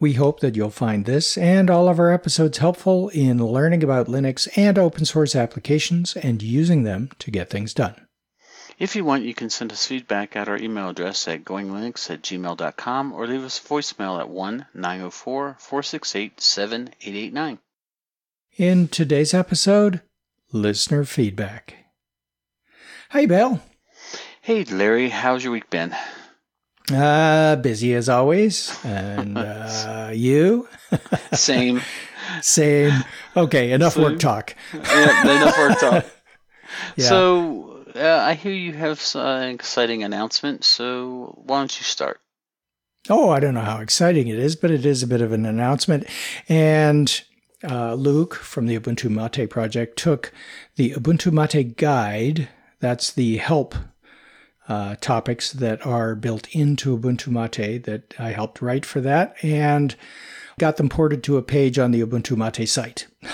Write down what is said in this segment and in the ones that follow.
We hope that you'll find this and all of our episodes helpful in learning about Linux and open source applications and using them to get things done. If you want, you can send us feedback at our email address at goinglinux at gmail.com or leave us a voicemail at 1 904 468 7889. In today's episode, listener feedback. Hey, Bill. Hey, Larry. How's your week been? Uh, busy as always. And uh, you? Same. Same. Okay, enough Same. work talk. yeah, enough work talk. Yeah. So, uh, I hear you have an exciting announcement, so why don't you start? Oh, I don't know how exciting it is, but it is a bit of an announcement. And uh, Luke from the Ubuntu Mate project took the Ubuntu Mate guide. That's the help uh, topics that are built into Ubuntu Mate that I helped write for that and got them ported to a page on the Ubuntu Mate site.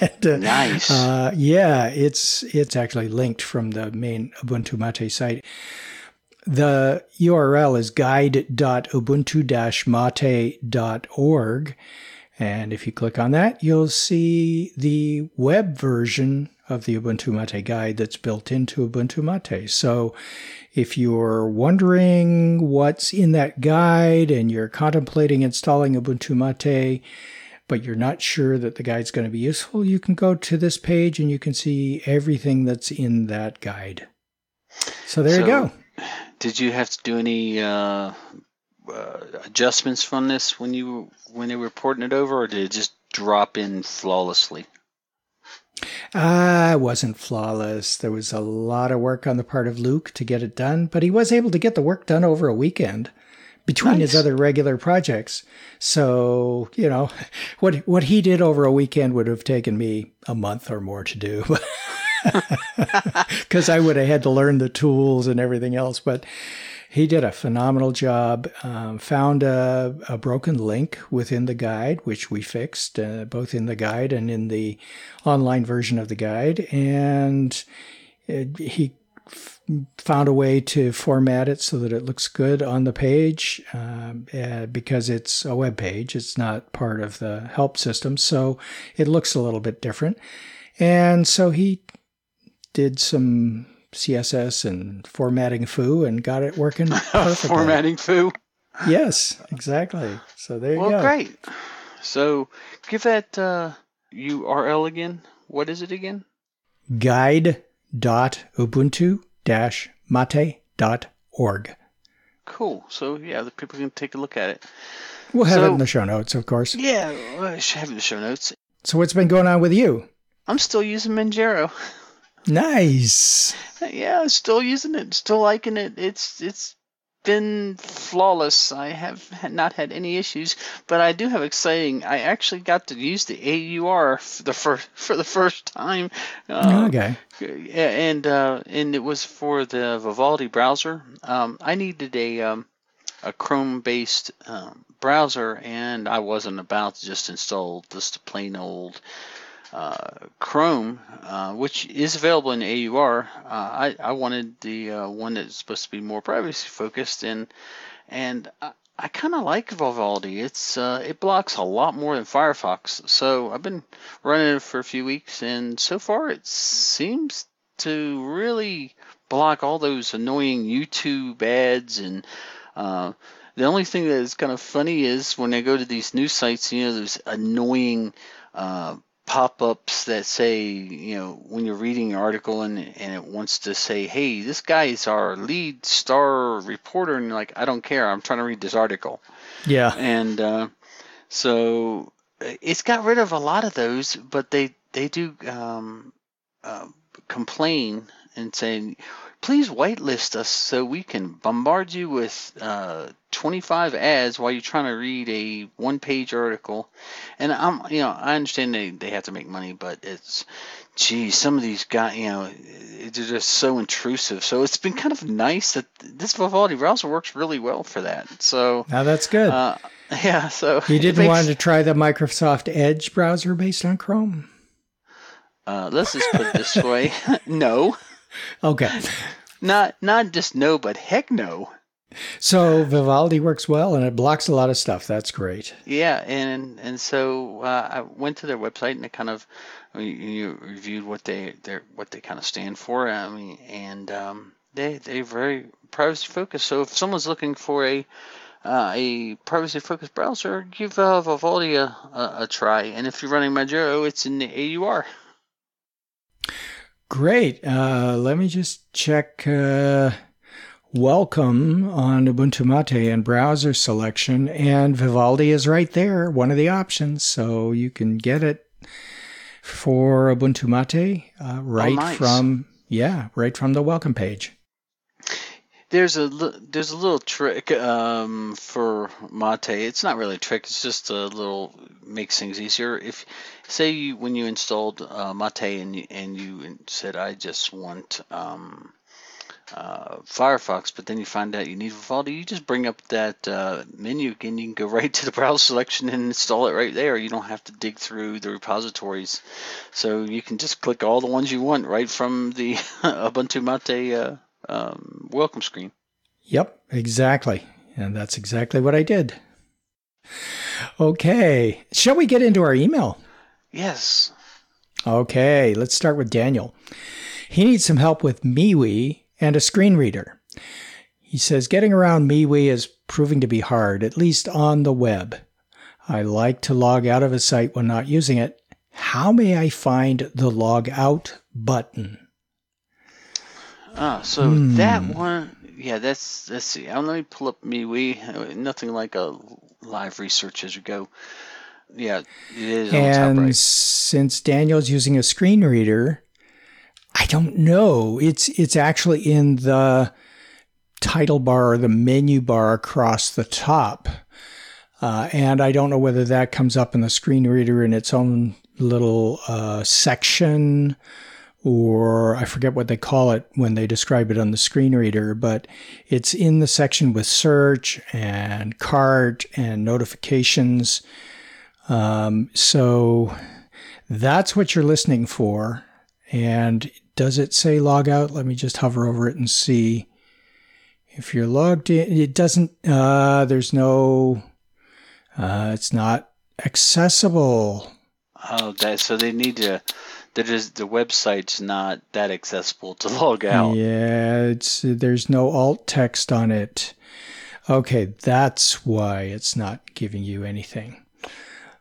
and, uh, Nice. Uh, yeah, it's it's actually linked from the main Ubuntu Mate site. The URL is guide.ubuntu-mate.org. And if you click on that, you'll see the web version of the Ubuntu Mate guide that's built into Ubuntu Mate. So if you're wondering what's in that guide and you're contemplating installing Ubuntu Mate, but you're not sure that the guide's going to be useful, you can go to this page and you can see everything that's in that guide. So there you go. Did you have to do any uh, uh, adjustments from this when you when they were porting it over, or did it just drop in flawlessly? Ah, it wasn't flawless. There was a lot of work on the part of Luke to get it done, but he was able to get the work done over a weekend between his other regular projects. So, you know, what what he did over a weekend would have taken me a month or more to do. Because I would have had to learn the tools and everything else. But he did a phenomenal job. Um, found a, a broken link within the guide, which we fixed, uh, both in the guide and in the online version of the guide. And it, he f- found a way to format it so that it looks good on the page um, uh, because it's a web page. It's not part of the help system. So it looks a little bit different. And so he did some CSS and formatting foo and got it working perfectly. Formatting foo. Yes, exactly. So there you go. Well, great. So give that uh, URL again. What is it again? guide.ubuntu-mate.org. Cool. So yeah, the people can take a look at it. We'll have it in the show notes, of course. Yeah, well, I should have it in the show notes. So what's been going on with you? I'm still using Manjaro. Nice. Yeah, still using it, still liking it. It's it's been flawless. I have not had any issues, but I do have exciting. I actually got to use the AUR for the first for the first time. Uh, okay. and uh, and it was for the Vivaldi browser. Um, I needed a um, a Chrome-based um, browser, and I wasn't about to just install just a plain old uh, Chrome, uh, which is available in AUR. Uh, I I wanted the uh, one that's supposed to be more privacy focused, and and I, I kind of like Vivaldi. It's uh, it blocks a lot more than Firefox. So I've been running it for a few weeks, and so far it seems to really block all those annoying YouTube ads and. Uh, the only thing that is kind of funny is when I go to these news sites, you know, there's annoying uh, pop-ups that say, you know, when you're reading an article and and it wants to say, "Hey, this guy is our lead star reporter," and you're like, "I don't care. I'm trying to read this article." Yeah. And uh, so uh, it's got rid of a lot of those, but they they do um, uh, complain and saying please whitelist us so we can bombard you with uh, 25 ads while you're trying to read a one-page article. And I'm, you know, I understand they, they have to make money, but it's, geez, some of these guys, you know, they're just so intrusive. So it's been kind of nice that this Vivaldi browser works really well for that. So now that's good. Uh, yeah. So you didn't makes, want to try the Microsoft Edge browser based on Chrome. Uh, let's just put it this way: no. Okay. Not not just no, but heck no. So Vivaldi works well, and it blocks a lot of stuff. That's great. Yeah, and and so uh, I went to their website and I kind of you reviewed what they they what they kind of stand for. I mean, and um, they they're very privacy focused. So if someone's looking for a uh, a privacy focused browser, give uh, Vivaldi a, a, a, try. And if you're running Manjaro, it's in the AUR. Great. Uh, let me just check uh, welcome on Ubuntu Mate and browser selection. And Vivaldi is right there, one of the options. So you can get it for Ubuntu Mate uh, right oh, nice. from, yeah, right from the welcome page. There's a there's a little trick um, for Mate. It's not really a trick. It's just a little makes things easier. If say you, when you installed uh, Mate and you, and you said I just want um, uh, Firefox, but then you find out you need Vivaldi, you just bring up that uh, menu and you can go right to the browser selection and install it right there. You don't have to dig through the repositories, so you can just click all the ones you want right from the Ubuntu Mate uh, um, welcome screen. Yep, exactly. And that's exactly what I did. Okay. Shall we get into our email? Yes. Okay, let's start with Daniel. He needs some help with MeWe and a screen reader. He says getting around MeWe is proving to be hard, at least on the web. I like to log out of a site when not using it. How may I find the log out button? Ah, so hmm. that one, yeah, that's let's see. I'll, let me pull up MeWe. Nothing like a live research as we go. Yeah, it is. And right. since Daniel's using a screen reader, I don't know. It's it's actually in the title bar or the menu bar across the top. Uh, and I don't know whether that comes up in the screen reader in its own little uh, section or I forget what they call it when they describe it on the screen reader, but it's in the section with search and cart and notifications. Um, so that's what you're listening for. And does it say log out? Let me just hover over it and see. If you're logged in, it doesn't, uh, there's no, uh, it's not accessible. Oh, that, so they need to that is the website's not that accessible to log out. Yeah, it's there's no alt text on it. Okay, that's why it's not giving you anything.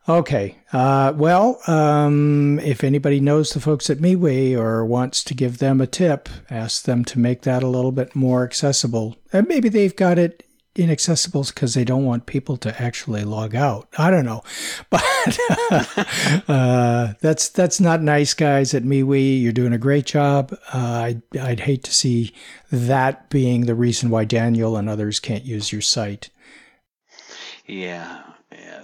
Okay, uh, well, um, if anybody knows the folks at MeWe or wants to give them a tip, ask them to make that a little bit more accessible. And maybe they've got it inaccessible because they don't want people to actually log out. I don't know, but uh, that's that's not nice, guys. At MeWe, you're doing a great job. Uh, I'd, I'd hate to see that being the reason why Daniel and others can't use your site. Yeah, yeah.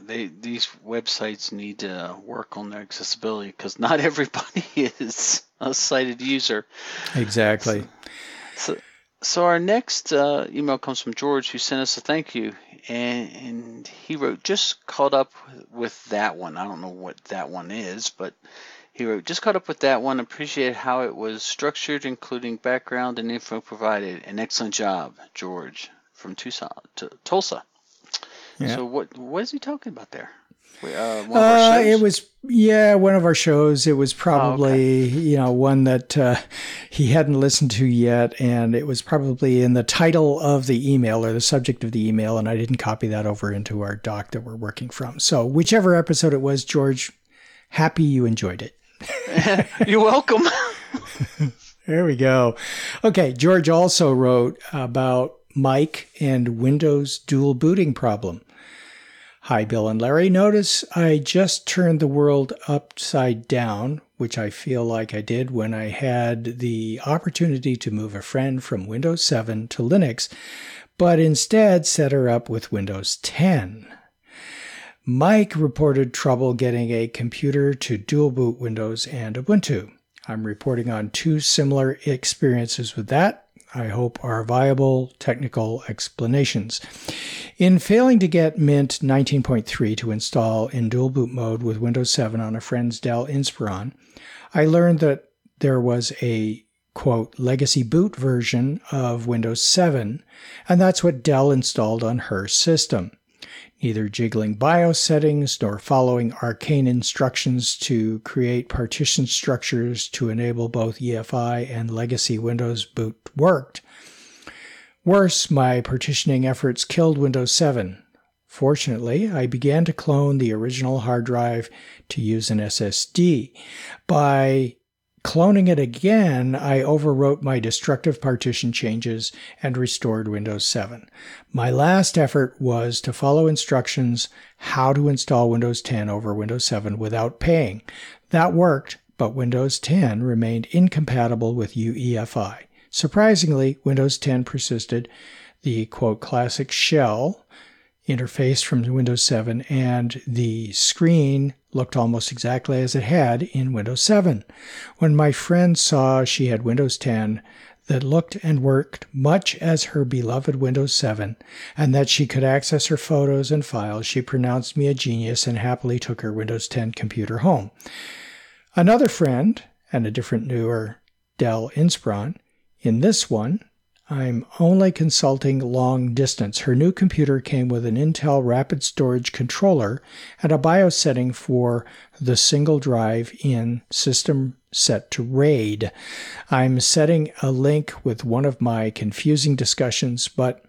They these websites need to work on their accessibility because not everybody is a sighted user. Exactly. So, so so our next uh, email comes from George, who sent us a thank you, and, and he wrote, "Just caught up with that one. I don't know what that one is, but he wrote, just caught up with that one. Appreciate how it was structured, including background and info provided. An excellent job, George from Tucson, to Tulsa. Yeah. So what what is he talking about there? Uh, uh, it was yeah one of our shows. It was probably oh, okay. you know one that uh, he hadn't listened to yet, and it was probably in the title of the email or the subject of the email, and I didn't copy that over into our doc that we're working from. So whichever episode it was, George, happy you enjoyed it. You're welcome. there we go. Okay, George also wrote about Mike and Windows dual booting problem. Hi, Bill and Larry. Notice I just turned the world upside down which I feel like I did when I had the opportunity to move a friend from Windows 7 to Linux, but instead set her up with Windows 10. Mike reported trouble getting a computer to dual boot Windows and Ubuntu. I'm reporting on two similar experiences with that. I hope are viable technical explanations. In failing to get Mint 19.3 to install in dual boot mode with Windows 7 on a friend's Dell Inspiron, I learned that there was a quote legacy boot version of Windows 7, and that's what Dell installed on her system neither jiggling BIOS settings nor following arcane instructions to create partition structures to enable both EFI and legacy Windows boot worked. Worse, my partitioning efforts killed Windows 7. Fortunately, I began to clone the original hard drive to use an SSD. By Cloning it again, I overwrote my destructive partition changes and restored Windows 7. My last effort was to follow instructions how to install Windows 10 over Windows 7 without paying. That worked, but Windows 10 remained incompatible with UEFI. Surprisingly, Windows 10 persisted the quote classic shell interface from Windows 7 and the screen looked almost exactly as it had in Windows 7. When my friend saw she had Windows 10 that looked and worked much as her beloved Windows 7 and that she could access her photos and files, she pronounced me a genius and happily took her Windows 10 computer home. Another friend and a different newer Dell Inspiron, in this one, I'm only consulting long distance. Her new computer came with an Intel Rapid Storage controller and a BIOS setting for the single drive in system set to RAID. I'm setting a link with one of my confusing discussions, but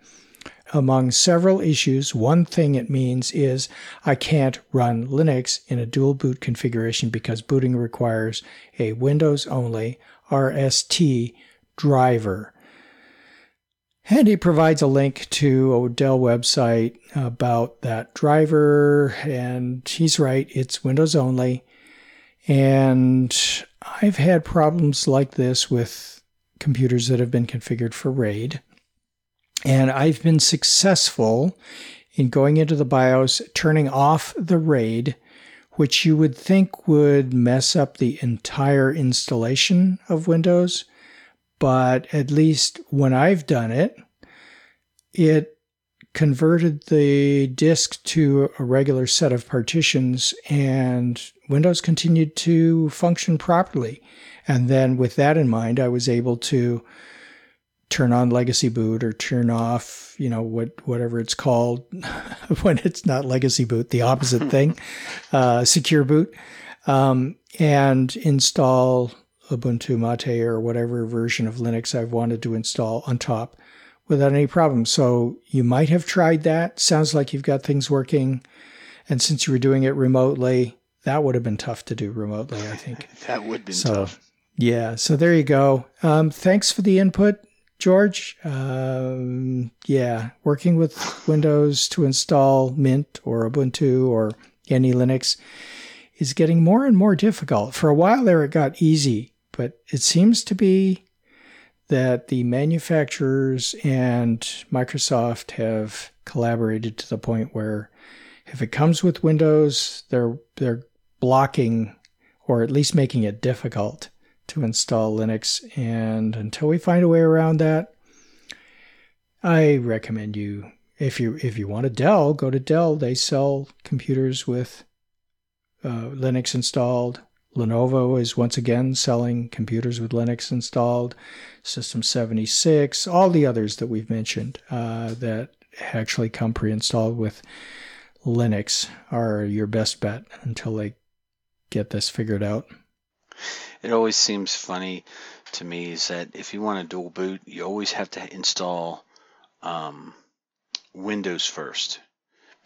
among several issues, one thing it means is I can't run Linux in a dual boot configuration because booting requires a Windows only RST driver. And he provides a link to a Dell website about that driver. And he's right, it's Windows only. And I've had problems like this with computers that have been configured for RAID. And I've been successful in going into the BIOS, turning off the RAID, which you would think would mess up the entire installation of Windows but at least when I've done it, it converted the disk to a regular set of partitions and Windows continued to function properly. And then with that in mind, I was able to turn on legacy boot or turn off, you know, what whatever it's called when it's not legacy boot, the opposite thing, uh, secure boot, um, and install Ubuntu Mate or whatever version of Linux I've wanted to install on top without any problem. So you might have tried that. Sounds like you've got things working. And since you were doing it remotely, that would have been tough to do remotely, I think. that would be so, tough. Yeah. So there you go. Um, thanks for the input, George. Um, yeah. Working with Windows to install Mint or Ubuntu or any Linux is getting more and more difficult. For a while there, it got easy but it seems to be that the manufacturers and Microsoft have collaborated to the point where if it comes with Windows, they're they're blocking or at least making it difficult to install Linux. And until we find a way around that, I recommend you if you if you want a Dell, go to Dell. They sell computers with uh, Linux installed. Lenovo is once again selling computers with Linux installed, System 76, all the others that we've mentioned uh, that actually come pre installed with Linux are your best bet until they get this figured out. It always seems funny to me is that if you want a dual boot, you always have to install um, Windows first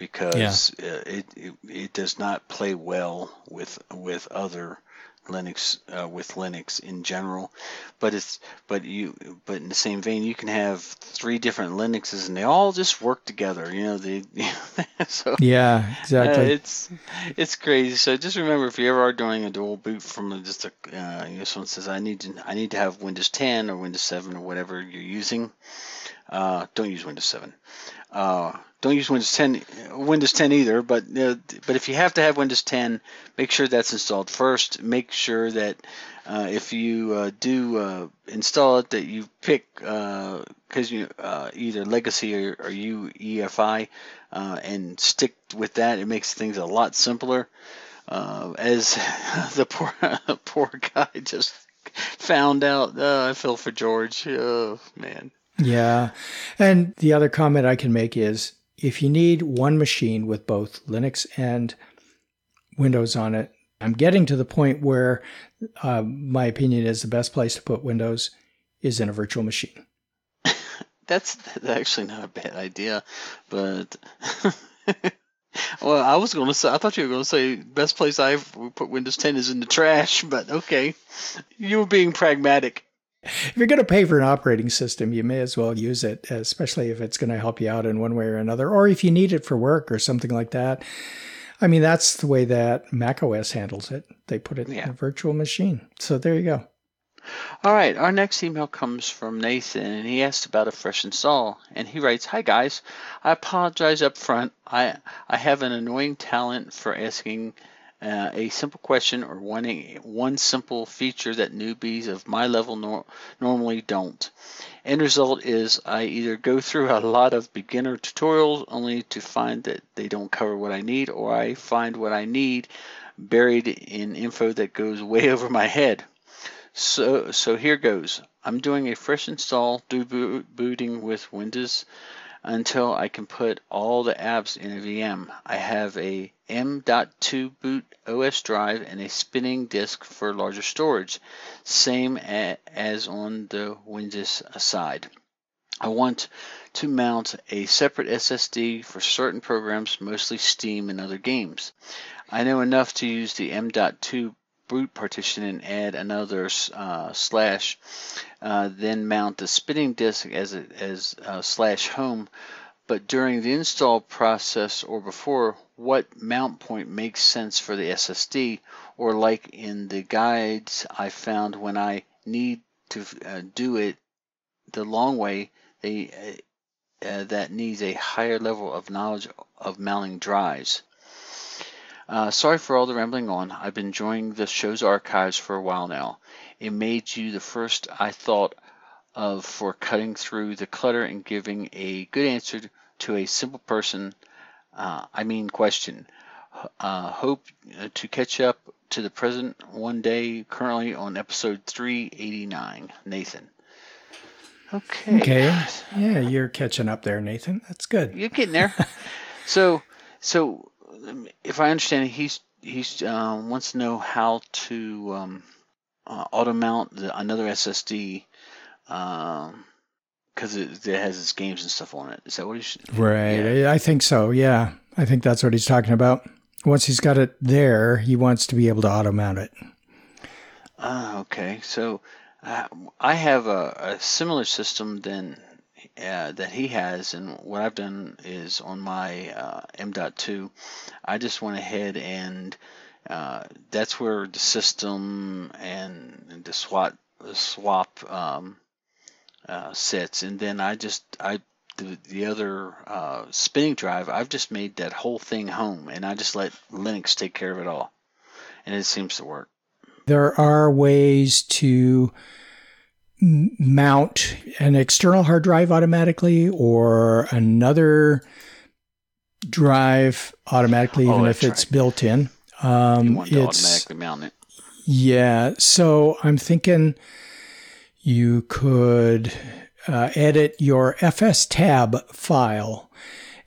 because yeah. Uh, it, it, it does not play well with with other Linux uh, with Linux in general, but it's but you but in the same vein you can have three different Linuxes and they all just work together. You know they so yeah exactly. Uh, it's it's crazy. So just remember if you ever are doing a dual boot from just a uh, you know someone says I need to I need to have Windows 10 or Windows 7 or whatever you're using, uh, don't use Windows 7. Uh, don't use Windows 10, Windows 10 either. But uh, but if you have to have Windows 10, make sure that's installed first. Make sure that uh, if you uh, do uh, install it, that you pick because uh, you either Legacy or, or UEFI and stick with that. It makes things a lot simpler. as the poor poor guy just found out, I feel for George. Oh man. Yeah. And the other comment I can make is if you need one machine with both Linux and Windows on it, I'm getting to the point where uh, my opinion is the best place to put Windows is in a virtual machine. that's, that's actually not a bad idea, but well, I was going to say I thought you were going to say best place I've put Windows 10 is in the trash, but okay, you were being pragmatic if you're going to pay for an operating system, you may as well use it, especially if it's going to help you out in one way or another, or if you need it for work or something like that. I mean, that's the way that macOS handles it. They put it yeah. in a virtual machine. So there you go. All right, our next email comes from Nathan, and he asked about a fresh install. And he writes, "Hi guys, I apologize up front. I I have an annoying talent for asking uh, a simple question or one, one simple feature that newbies of my level nor- normally don't. End result is I either go through a lot of beginner tutorials only to find that they don't cover what I need, or I find what I need buried in info that goes way over my head. So, so here goes. I'm doing a fresh install, dual booting with Windows until I can put all the apps in a VM. I have a M.2 boot OS drive and a spinning disk for larger storage, same as on the Windows side. I want to mount a separate SSD for certain programs, mostly Steam and other games. I know enough to use the M.2 boot partition and add another uh, slash, uh, then mount the spinning disk as, a, as uh, slash home. But during the install process or before, what mount point makes sense for the SSD? Or like in the guides I found when I need to uh, do it the long way, they, uh, uh, that needs a higher level of knowledge of mounting drives. Uh, sorry for all the rambling on. I've been enjoying the show's archives for a while now. It made you the first I thought of for cutting through the clutter and giving a good answer to a simple person, uh, I mean question. Uh, hope uh, to catch up to the present one day, currently on episode 389. Nathan. Okay. Okay. Yeah, you're catching up there, Nathan. That's good. You're getting there. so, so if I understand, he's he's uh, wants to know how to um, uh, auto mount the, another SSD because um, it, it, has its games and stuff on it. Is that what he's right? Yeah. I think so. Yeah, I think that's what he's talking about. Once he's got it there, he wants to be able to auto mount it. Uh, okay, so uh, I have a, a, similar system than uh, that he has, and what I've done is on my uh, M.2, I just went ahead and uh, that's where the system and the swap the swap um, uh, sits, and then I just I the, the other uh, spinning drive I've just made that whole thing home, and I just let Linux take care of it all, and it seems to work. There are ways to mount an external hard drive automatically or another drive automatically, oh, even if it's right. built in. Um, it's automatically mount it. Yeah, so I'm thinking you could uh, edit your fstab file,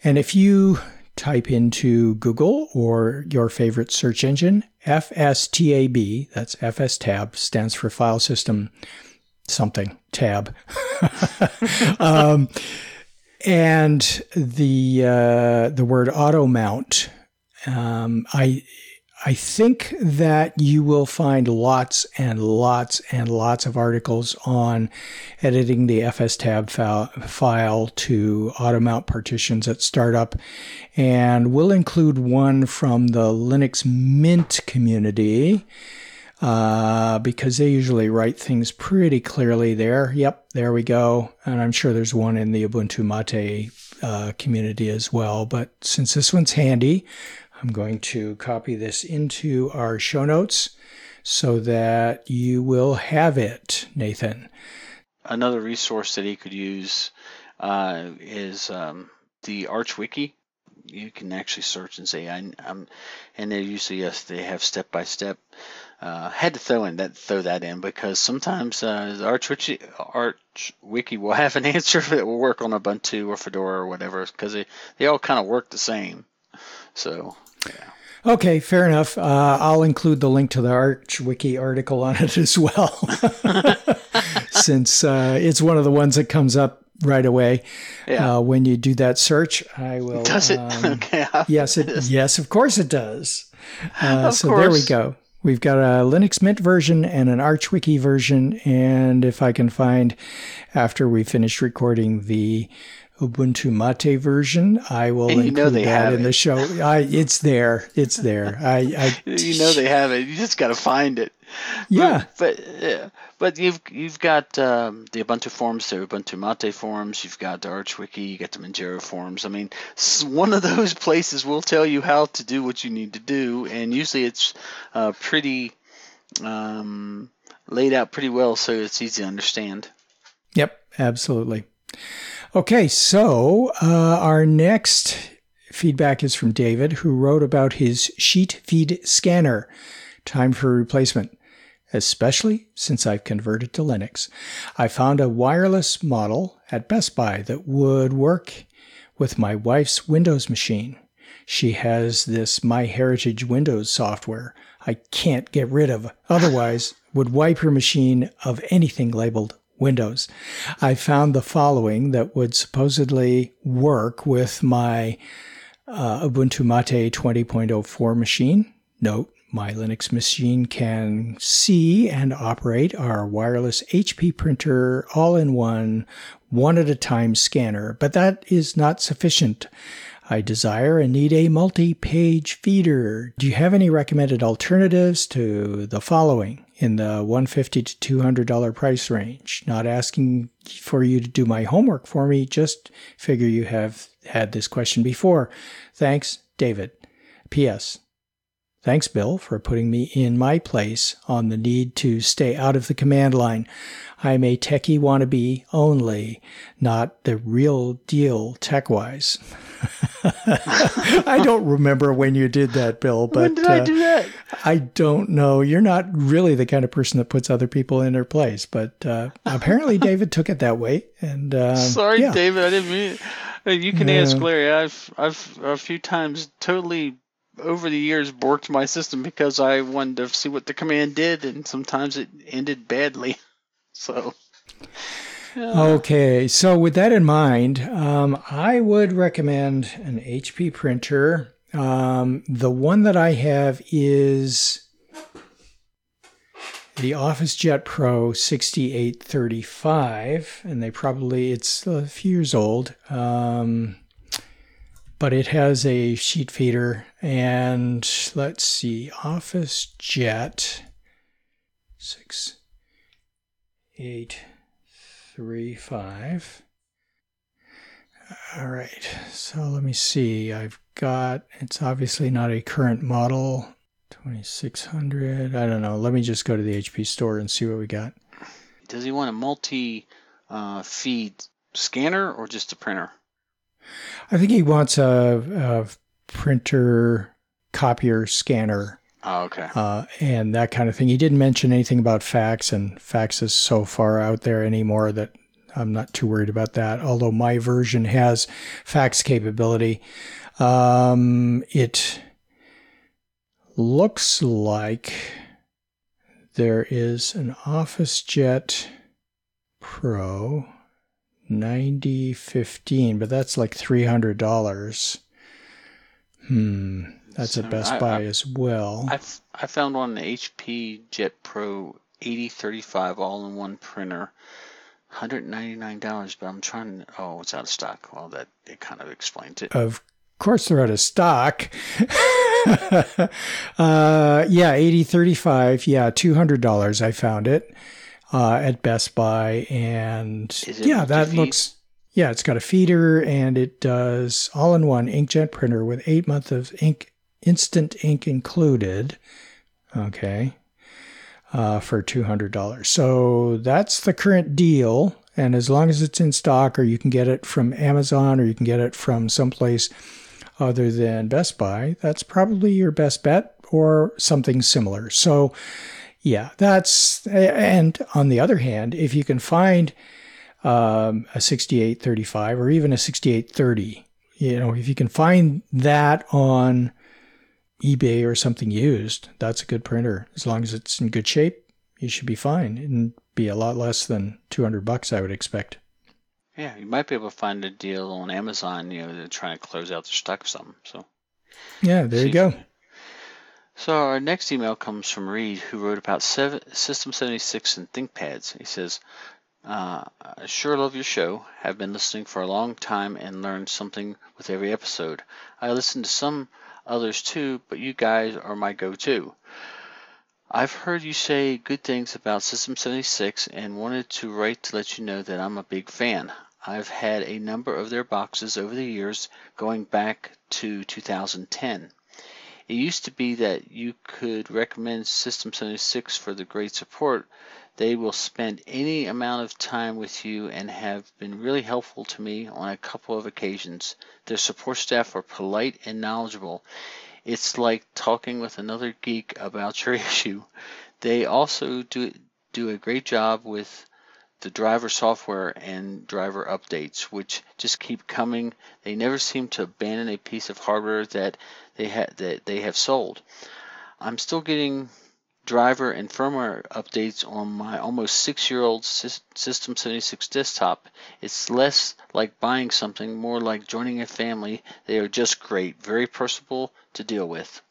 and if you type into Google or your favorite search engine, FSTAB, that's FSTab, stands for File System something tab. um, and the uh, the word auto mount, um, I I think that you will find lots and lots and lots of articles on editing the fstab file, file to auto mount partitions at startup. And we'll include one from the Linux Mint community uh, because they usually write things pretty clearly there. Yep, there we go. And I'm sure there's one in the Ubuntu Mate uh, community as well. But since this one's handy, I'm going to copy this into our show notes so that you will have it, Nathan. Another resource that he could use uh, is um, the Arch Wiki. You can actually search and say, I, am and they usually yes, they have step by step. Uh, had to throw in that throw that in because sometimes uh, Arch Wiki, Arch Wiki will have an answer that will work on Ubuntu or Fedora or whatever because they, they all kind of work the same. So yeah. Okay, fair enough. Uh, I'll include the link to the Arch Wiki article on it as well, since uh, it's one of the ones that comes up right away yeah. uh, when you do that search. I will. Does it? Um, okay. Yes, it. Yes, of course it does. Uh, so course. there we go. We've got a Linux Mint version and an Arch Wiki version, and if I can find after we finish recording the Ubuntu Mate version. I will and include that in it. the show. I, it's there. It's there. I, I, you know they have it. You just got to find it. Yeah. But but, but you've you've got um, the Ubuntu forums, the Ubuntu Mate forums. You've got the ArchWiki. You got the Manjaro forums. I mean, one of those places will tell you how to do what you need to do, and usually it's uh, pretty um, laid out pretty well, so it's easy to understand. Yep. Absolutely. Okay, so uh, our next feedback is from David, who wrote about his sheet feed scanner. Time for replacement, especially since I've converted to Linux. I found a wireless model at Best Buy that would work with my wife's Windows machine. She has this MyHeritage Windows software I can't get rid of, otherwise, would wipe her machine of anything labeled Windows. I found the following that would supposedly work with my uh, Ubuntu Mate 20.04 machine. Note, my Linux machine can see and operate our wireless HP printer all in one, one at a time scanner, but that is not sufficient. I desire and need a multi page feeder. Do you have any recommended alternatives to the following in the 150 to $200 price range? Not asking for you to do my homework for me, just figure you have had this question before. Thanks, David. P.S. Thanks, Bill, for putting me in my place on the need to stay out of the command line. I'm a techie wannabe only, not the real deal tech wise. I don't remember when you did that, Bill, but when did I uh, do that? I don't know. You're not really the kind of person that puts other people in their place, but uh, apparently David took it that way. And um, sorry, yeah. David, I didn't mean. It. You can ask Larry. I've I've a few times totally over the years borked my system because I wanted to see what the command did, and sometimes it ended badly. So. Yeah. Okay, so with that in mind, um, I would recommend an HP printer. Um, the one that I have is the OfficeJet Pro 6835, and they probably, it's a few years old. Um, but it has a sheet feeder and let's see office jet six eight three five. All right so let me see i've got it's obviously not a current model 2600 i don't know let me just go to the hp store and see what we got. Does he want a multi uh, feed scanner or just a printer I think he wants a, a printer, copier, scanner. Oh, okay. Uh, and that kind of thing. He didn't mention anything about fax, and fax is so far out there anymore that I'm not too worried about that. Although my version has fax capability, um, it looks like there is an OfficeJet Pro 9015, but that's like $300. Hmm. That's so at Best I, Buy I, as well. I, I found one HP Jet Pro 8035 all-in-one printer. $199, but I'm trying. Oh, it's out of stock. Well, that it kind of explains it. Of course, they're out of stock. uh, yeah, 8035. Yeah, $200. I found it uh, at Best Buy. And yeah, that looks. Yeah, it's got a feeder and it does all in one inkjet printer with eight months of ink instant ink included. Okay. Uh, for $200. So that's the current deal. And as long as it's in stock, or you can get it from Amazon, or you can get it from someplace other than Best Buy, that's probably your best bet or something similar. So, yeah, that's, and on the other hand, if you can find um, a 6835 or even a 6830, you know, if you can find that on eBay or something used, that's a good printer. As long as it's in good shape, you should be fine and be a lot less than 200 bucks, I would expect. Yeah, you might be able to find a deal on Amazon. You know, they're trying to close out their stock or something. So. Yeah, there you go. So our next email comes from Reid, who wrote about seven, System 76 and ThinkPads. He says, uh, I sure love your show. Have been listening for a long time and learned something with every episode. I listen to some others too, but you guys are my go-to. I've heard you say good things about System 76 and wanted to write to let you know that I'm a big fan. I've had a number of their boxes over the years going back to 2010. It used to be that you could recommend System 76 for the great support. They will spend any amount of time with you and have been really helpful to me on a couple of occasions. Their support staff are polite and knowledgeable. It's like talking with another geek about your issue. They also do do a great job with the driver software and driver updates, which just keep coming. They never seem to abandon a piece of hardware that they ha- that they have sold. I'm still getting driver and firmware updates on my almost six-year-old System 76 desktop. It's less like buying something, more like joining a family. They are just great, very personable to deal with.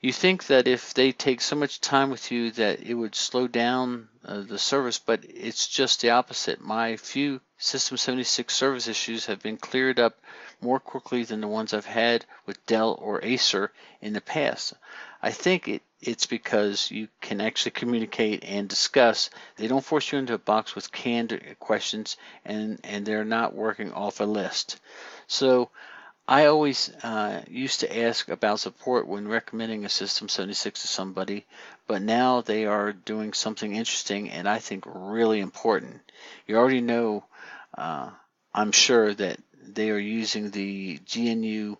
You think that if they take so much time with you that it would slow down uh, the service, but it's just the opposite. My few System 76 service issues have been cleared up more quickly than the ones I've had with Dell or Acer in the past. I think it, it's because you can actually communicate and discuss. They don't force you into a box with canned questions and, and they're not working off a list. So I always uh, used to ask about support when recommending a System 76 to somebody, but now they are doing something interesting and I think really important. You already know, uh, I'm sure, that they are using the GNU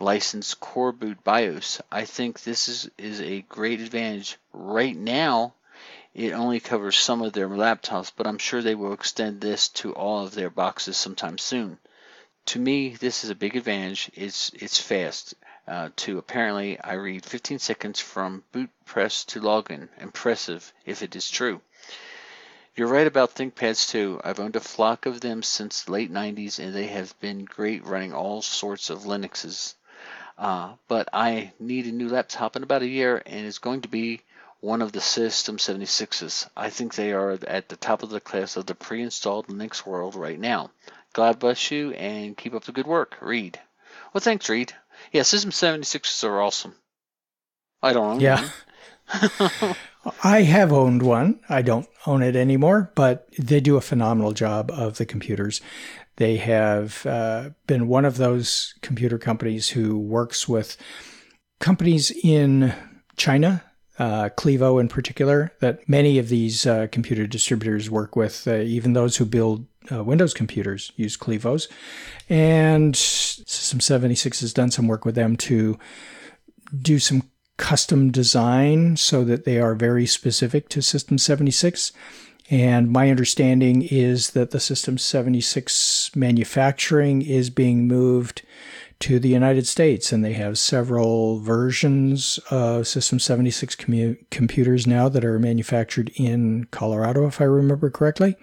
licensed coreboot BIOS. I think this is, is a great advantage. Right now, it only covers some of their laptops, but I'm sure they will extend this to all of their boxes sometime soon to me, this is a big advantage. It's it's fast. Uh, to apparently, I read 15 seconds from boot press to login. Impressive, if it is true. You're right about ThinkPads too. I've owned a flock of them since the late 90s, and they have been great running all sorts of Linuxes. Uh, but I need a new laptop in about a year, and it's going to be one of the System 76s. I think they are at the top of the class of the pre-installed Linux world right now. God bless you and keep up the good work. Reid. Well, thanks, Reid. Yeah, System 76s are awesome. I don't own yeah. I have owned one. I don't own it anymore, but they do a phenomenal job of the computers. They have uh, been one of those computer companies who works with companies in China uh, Clevo in particular, that many of these uh, computer distributors work with, uh, even those who build uh, Windows computers use Clevos. And System 76 has done some work with them to do some custom design so that they are very specific to System 76. And my understanding is that the System 76 manufacturing is being moved to the United States, and they have several versions of System 76 commu- computers now that are manufactured in Colorado, if I remember correctly.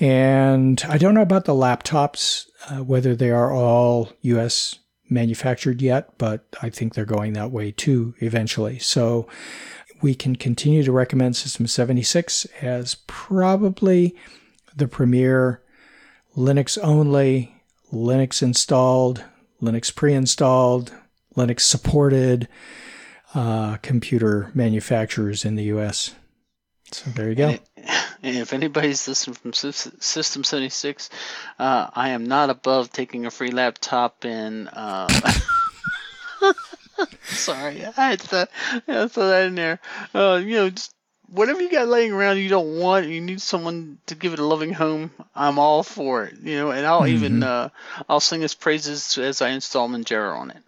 And I don't know about the laptops, uh, whether they are all US manufactured yet, but I think they're going that way too eventually. So we can continue to recommend System 76 as probably the premier Linux only, Linux installed, Linux pre installed, Linux supported uh, computer manufacturers in the US. So there you go. And if anybody's listening from System 76, uh, I am not above taking a free laptop and. Uh, sorry, I had to, I throw that in there. Uh, you know, just whatever you got laying around you don't want, you need someone to give it a loving home. I'm all for it. You know, and I'll mm-hmm. even uh, I'll sing his praises as I install Manjaro on it.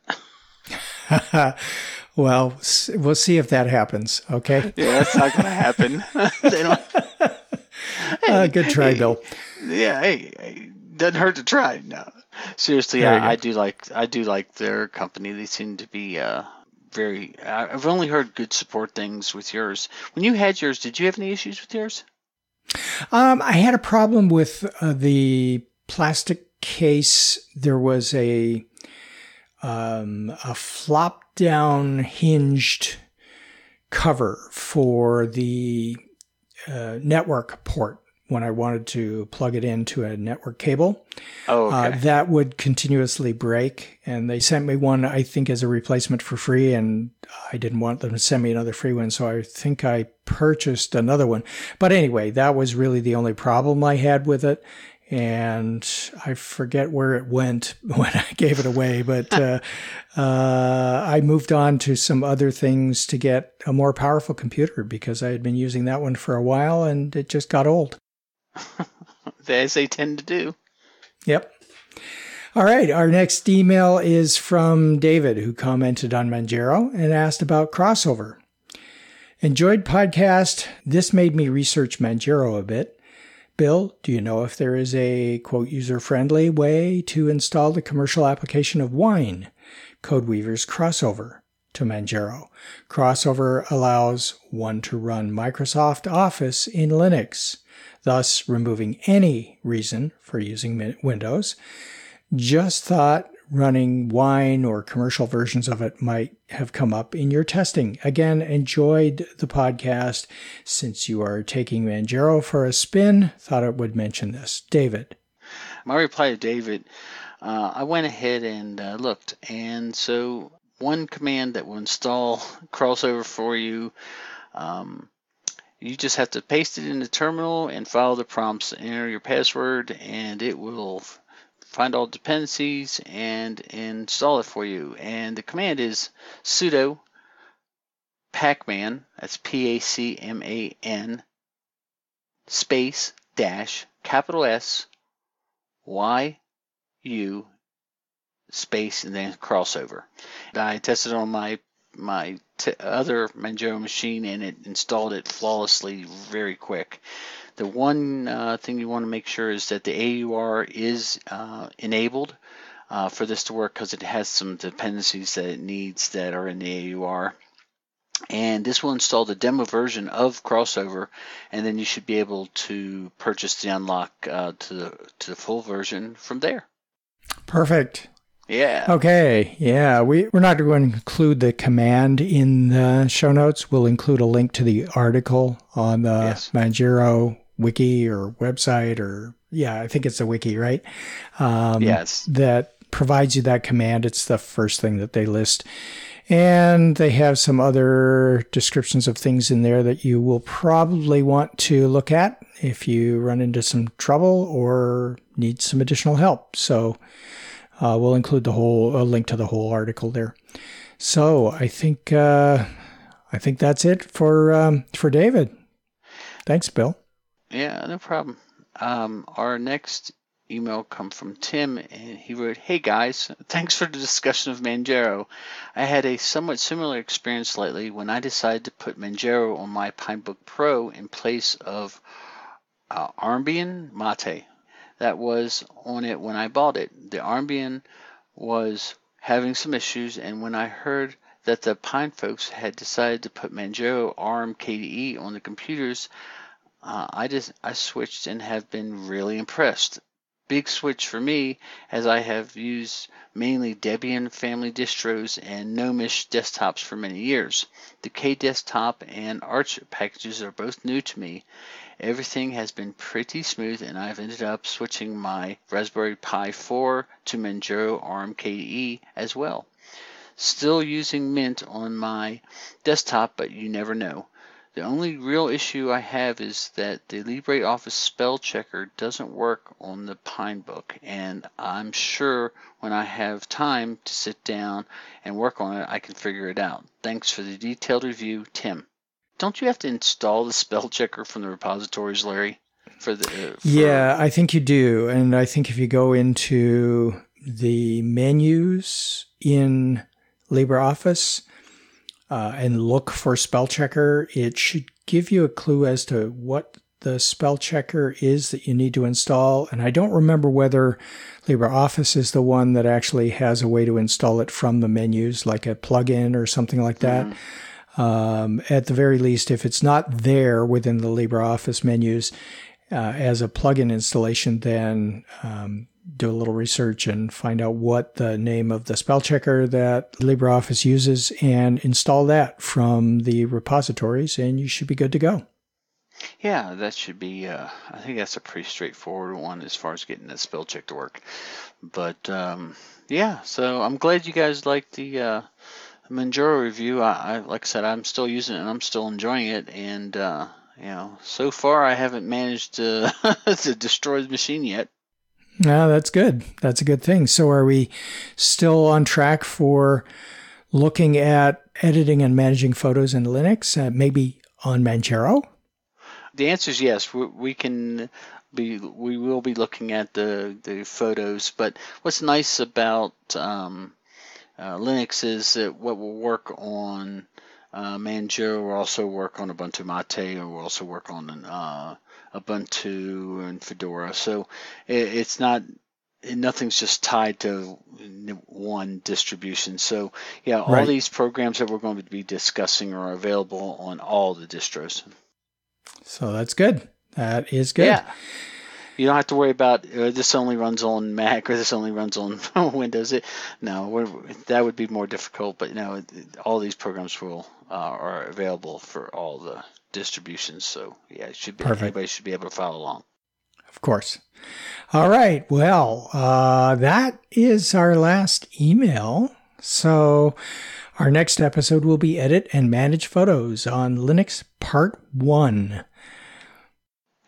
well, we'll see if that happens. Okay. Yeah, that's not going to happen. they don't uh, good try, hey, Bill. Yeah, hey, hey, doesn't hurt to try. No, seriously, I, I, do like I do like their company. They seem to be uh, very. I've only heard good support things with yours. When you had yours, did you have any issues with yours? Um, I had a problem with uh, the plastic case. There was a um, a flop down hinged cover for the uh, network port when I wanted to plug it into a network cable. Oh, uh, okay. uh, that would continuously break. And they sent me one, I think, as a replacement for free. And I didn't want them to send me another free one. So I think I purchased another one. But anyway, that was really the only problem I had with it and I forget where it went when I gave it away, but uh, uh, I moved on to some other things to get a more powerful computer because I had been using that one for a while and it just got old. As they tend to do. Yep. All right. Our next email is from David, who commented on Manjaro and asked about crossover. Enjoyed podcast. This made me research Manjaro a bit. Bill, do you know if there is a quote user friendly way to install the commercial application of Wine, CodeWeaver's crossover, to Manjaro? Crossover allows one to run Microsoft Office in Linux, thus removing any reason for using Windows. Just thought running wine or commercial versions of it might have come up in your testing. Again, enjoyed the podcast. Since you are taking Manjaro for a spin, thought it would mention this. David. My reply to David, uh, I went ahead and uh, looked, and so one command that will install crossover for you. Um, you just have to paste it in the terminal and follow the prompts, enter your password, and it will find all dependencies and install it for you. And the command is sudo pacman, that's P-A-C-M-A-N, space dash capital S Y U space and then crossover. I tested on my my other Manjaro machine and it installed it flawlessly very quick. The one uh, thing you want to make sure is that the AUR is uh, enabled uh, for this to work because it has some dependencies that it needs that are in the AUR. And this will install the demo version of Crossover, and then you should be able to purchase the unlock uh, to the to the full version from there. Perfect. Yeah. Okay. Yeah. We, we're not going to include the command in the show notes. We'll include a link to the article on the yes. Manjaro wiki or website or yeah, I think it's a wiki, right? Um, yes. That provides you that command. It's the first thing that they list. And they have some other descriptions of things in there that you will probably want to look at if you run into some trouble or need some additional help. So uh, we'll include the whole a link to the whole article there. So I think uh, I think that's it for um, for David. Thanks, Bill. Yeah, no problem. Um, our next email come from Tim, and he wrote, "Hey guys, thanks for the discussion of Manjaro. I had a somewhat similar experience lately when I decided to put Manjaro on my Pinebook Pro in place of uh, Armbian Mate that was on it when I bought it. The Armbian was having some issues, and when I heard that the Pine folks had decided to put Manjaro ARM KDE on the computers, uh, I just I switched and have been really impressed. big switch for me as I have used mainly Debian family distros and Gnomish desktops for many years. The KDesktop and Arch packages are both new to me. Everything has been pretty smooth and I've ended up switching my Raspberry Pi 4 to Manjaro ARM KDE as well. Still using Mint on my desktop, but you never know. The only real issue I have is that the LibreOffice spell checker doesn't work on the Pinebook, and I'm sure when I have time to sit down and work on it, I can figure it out. Thanks for the detailed review, Tim. Don't you have to install the spell checker from the repositories, Larry? For the uh, for Yeah, I think you do. And I think if you go into the menus in LibreOffice uh, and look for spell checker, it should give you a clue as to what the spell checker is that you need to install. And I don't remember whether LibreOffice is the one that actually has a way to install it from the menus, like a plugin or something like that. Um, at the very least, if it's not there within the LibreOffice menus uh, as a plugin installation, then um, do a little research and find out what the name of the spell checker that LibreOffice uses and install that from the repositories, and you should be good to go. Yeah, that should be. Uh, I think that's a pretty straightforward one as far as getting that spell check to work. But um, yeah, so I'm glad you guys like the uh, Manjaro review. I, I, like I said, I'm still using it and I'm still enjoying it. And uh, you know, so far I haven't managed to to destroy the machine yet. No, that's good. That's a good thing. So, are we still on track for looking at editing and managing photos in Linux? Uh, maybe on Manjaro? The answer is yes. We, we can be we will be looking at the the photos. But what's nice about um, uh, Linux is that what will work on uh, Manjaro will also work on Ubuntu Mate, or will also work on uh, Ubuntu and Fedora. So it, it's not nothing's just tied to one distribution. So yeah, all Right. these programs that we're going to be discussing are available on all the distros. So, that's good. That is good. Yeah. You don't have to worry about uh, this only runs on Mac or this only runs on Windows. It, no, that would be more difficult. But you know, all these programs will uh, are available for all the distributions. So yeah, it should be Perfect. anybody should be able to follow along. Of course. All right. Well, uh, that is our last email. So, our next episode will be Edit and Manage Photos on Linux Part 1.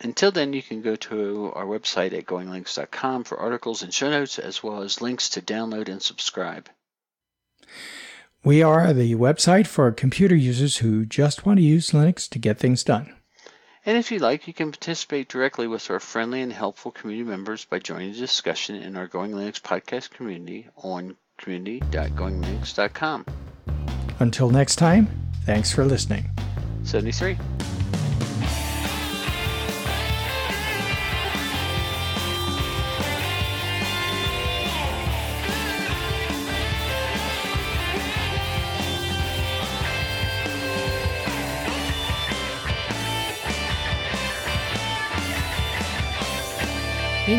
Until then, you can go to our website at goinglinux.com for articles and show notes, as well as links to download and subscribe. We are the website for computer users who just want to use Linux to get things done. And if you like, you can participate directly with our friendly and helpful community members by joining the discussion in our Going Linux podcast community on community.goinglinux.com. Until next time, thanks for listening. 73.